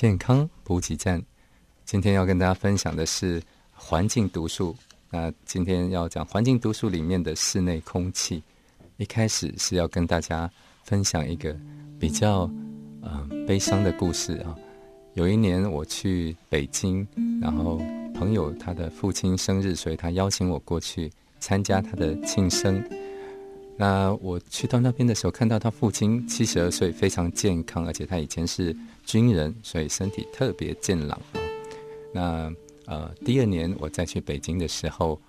健康补给站。今天要跟大家分享的是环境毒素。那今天要讲环境毒素里面的室内空气。一开始是要跟大家分享一个比较呃悲伤的故事啊。有一年我去北京，然后朋友他的父亲生日，所以他邀请我过去参加他的庆生。那我去到那边的时候，看到他父亲七十二岁，非常健康，而且他以前是军人，所以身体特别健朗啊。那呃，第二年我再去北京的时候，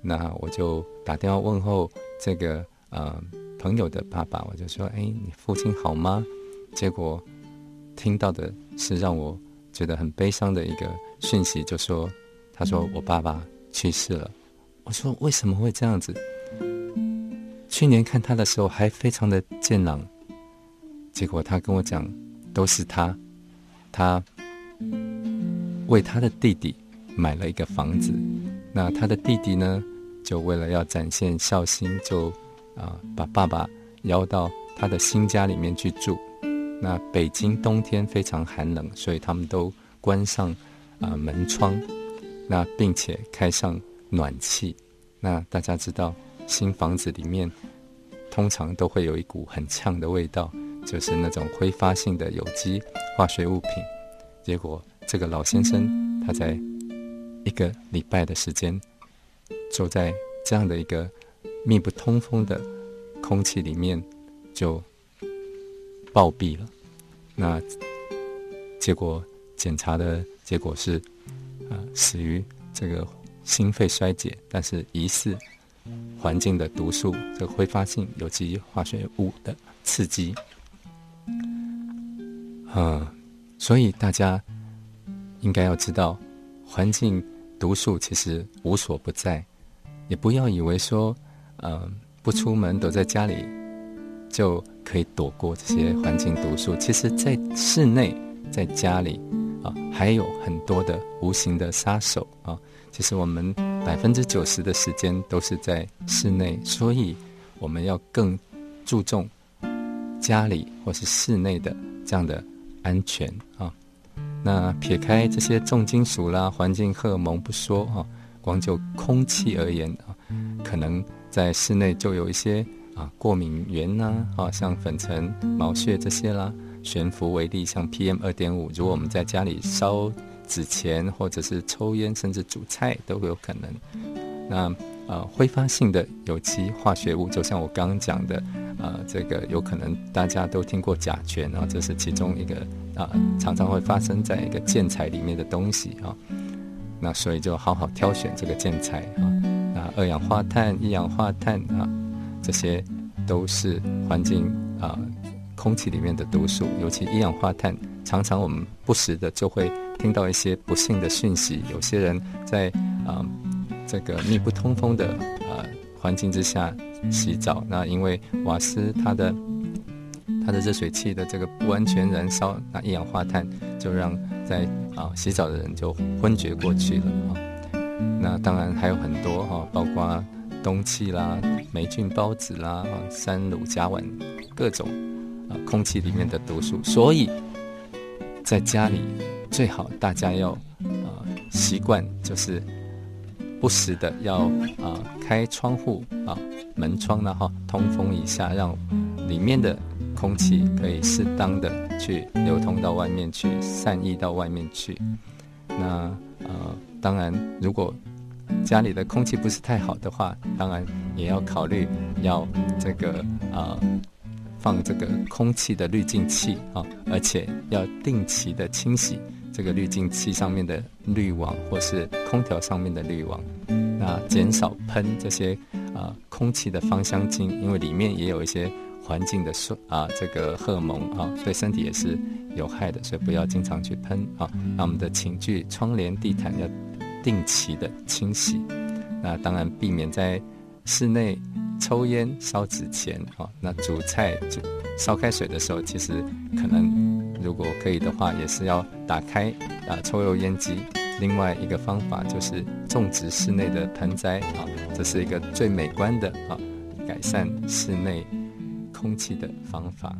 那我就打电话问候这个呃朋友的爸爸，我就说：“哎，你父亲好吗？”结果听到的是让我觉得很悲伤的一个讯息，就说：“他说我爸爸去世了。”我说：“为什么会这样子？”去年看他的时候还非常的健朗，结果他跟我讲，都是他，他为他的弟弟买了一个房子，那他的弟弟呢，就为了要展现孝心，就啊把爸爸邀到他的新家里面去住。那北京冬天非常寒冷，所以他们都关上啊门窗，那并且开上暖气。那大家知道。新房子里面通常都会有一股很呛的味道，就是那种挥发性的有机化学物品。结果这个老先生他在一个礼拜的时间，就在这样的一个密不通风的空气里面就暴毙了。那结果检查的结果是，啊，死于这个心肺衰竭，但是疑似。环境的毒素，这个挥发性有机化学物的刺激，嗯，所以大家应该要知道，环境毒素其实无所不在，也不要以为说，嗯，不出门躲在家里就可以躲过这些环境毒素。其实，在室内，在家里啊，还有很多的无形的杀手啊。其实我们百分之九十的时间都是在室内，所以我们要更注重家里或是室内的这样的安全啊。那撇开这些重金属啦、环境荷尔蒙不说啊，光就空气而言啊，可能在室内就有一些啊过敏源呐，啊像粉尘、毛屑这些啦，悬浮微粒像 PM 二点五，如果我们在家里烧。纸钱，或者是抽烟，甚至煮菜都有可能。那呃，挥发性的有机化学物，就像我刚刚讲的，呃，这个有可能大家都听过甲醛啊，这是其中一个啊，常常会发生在一个建材里面的东西啊。那所以就好好挑选这个建材啊。那二氧化碳、一氧化碳啊，这些都是环境啊空气里面的毒素，尤其一氧化碳，常常我们不时的就会。听到一些不幸的讯息，有些人在啊这个密不通风的呃环境之下洗澡，那因为瓦斯它的它的热水器的这个不完全燃烧，那一氧化碳就让在啊洗澡的人就昏厥过去了啊。那当然还有很多哈，包括氡气啦、霉菌孢子啦、三卤甲烷各种啊空气里面的毒素，所以在家里。最好大家要啊习惯，就是不时的要啊开窗户啊门窗呢哈通风一下，让里面的空气可以适当的去流通到外面去，散逸到外面去。那呃当然，如果家里的空气不是太好的话，当然也要考虑要这个啊放这个空气的滤净器啊，而且要定期的清洗。这个滤净器上面的滤网，或是空调上面的滤网，那减少喷这些啊空气的芳香精，因为里面也有一些环境的受啊这个荷尔蒙啊，对身体也是有害的，所以不要经常去喷啊。那我们的寝具、窗帘、地毯要定期的清洗。那当然避免在室内抽烟、烧纸钱啊。那煮菜、煮烧开水的时候，其实可能。如果可以的话，也是要打开啊抽油烟机。另外一个方法就是种植室内的盆栽啊，这是一个最美观的啊改善室内空气的方法。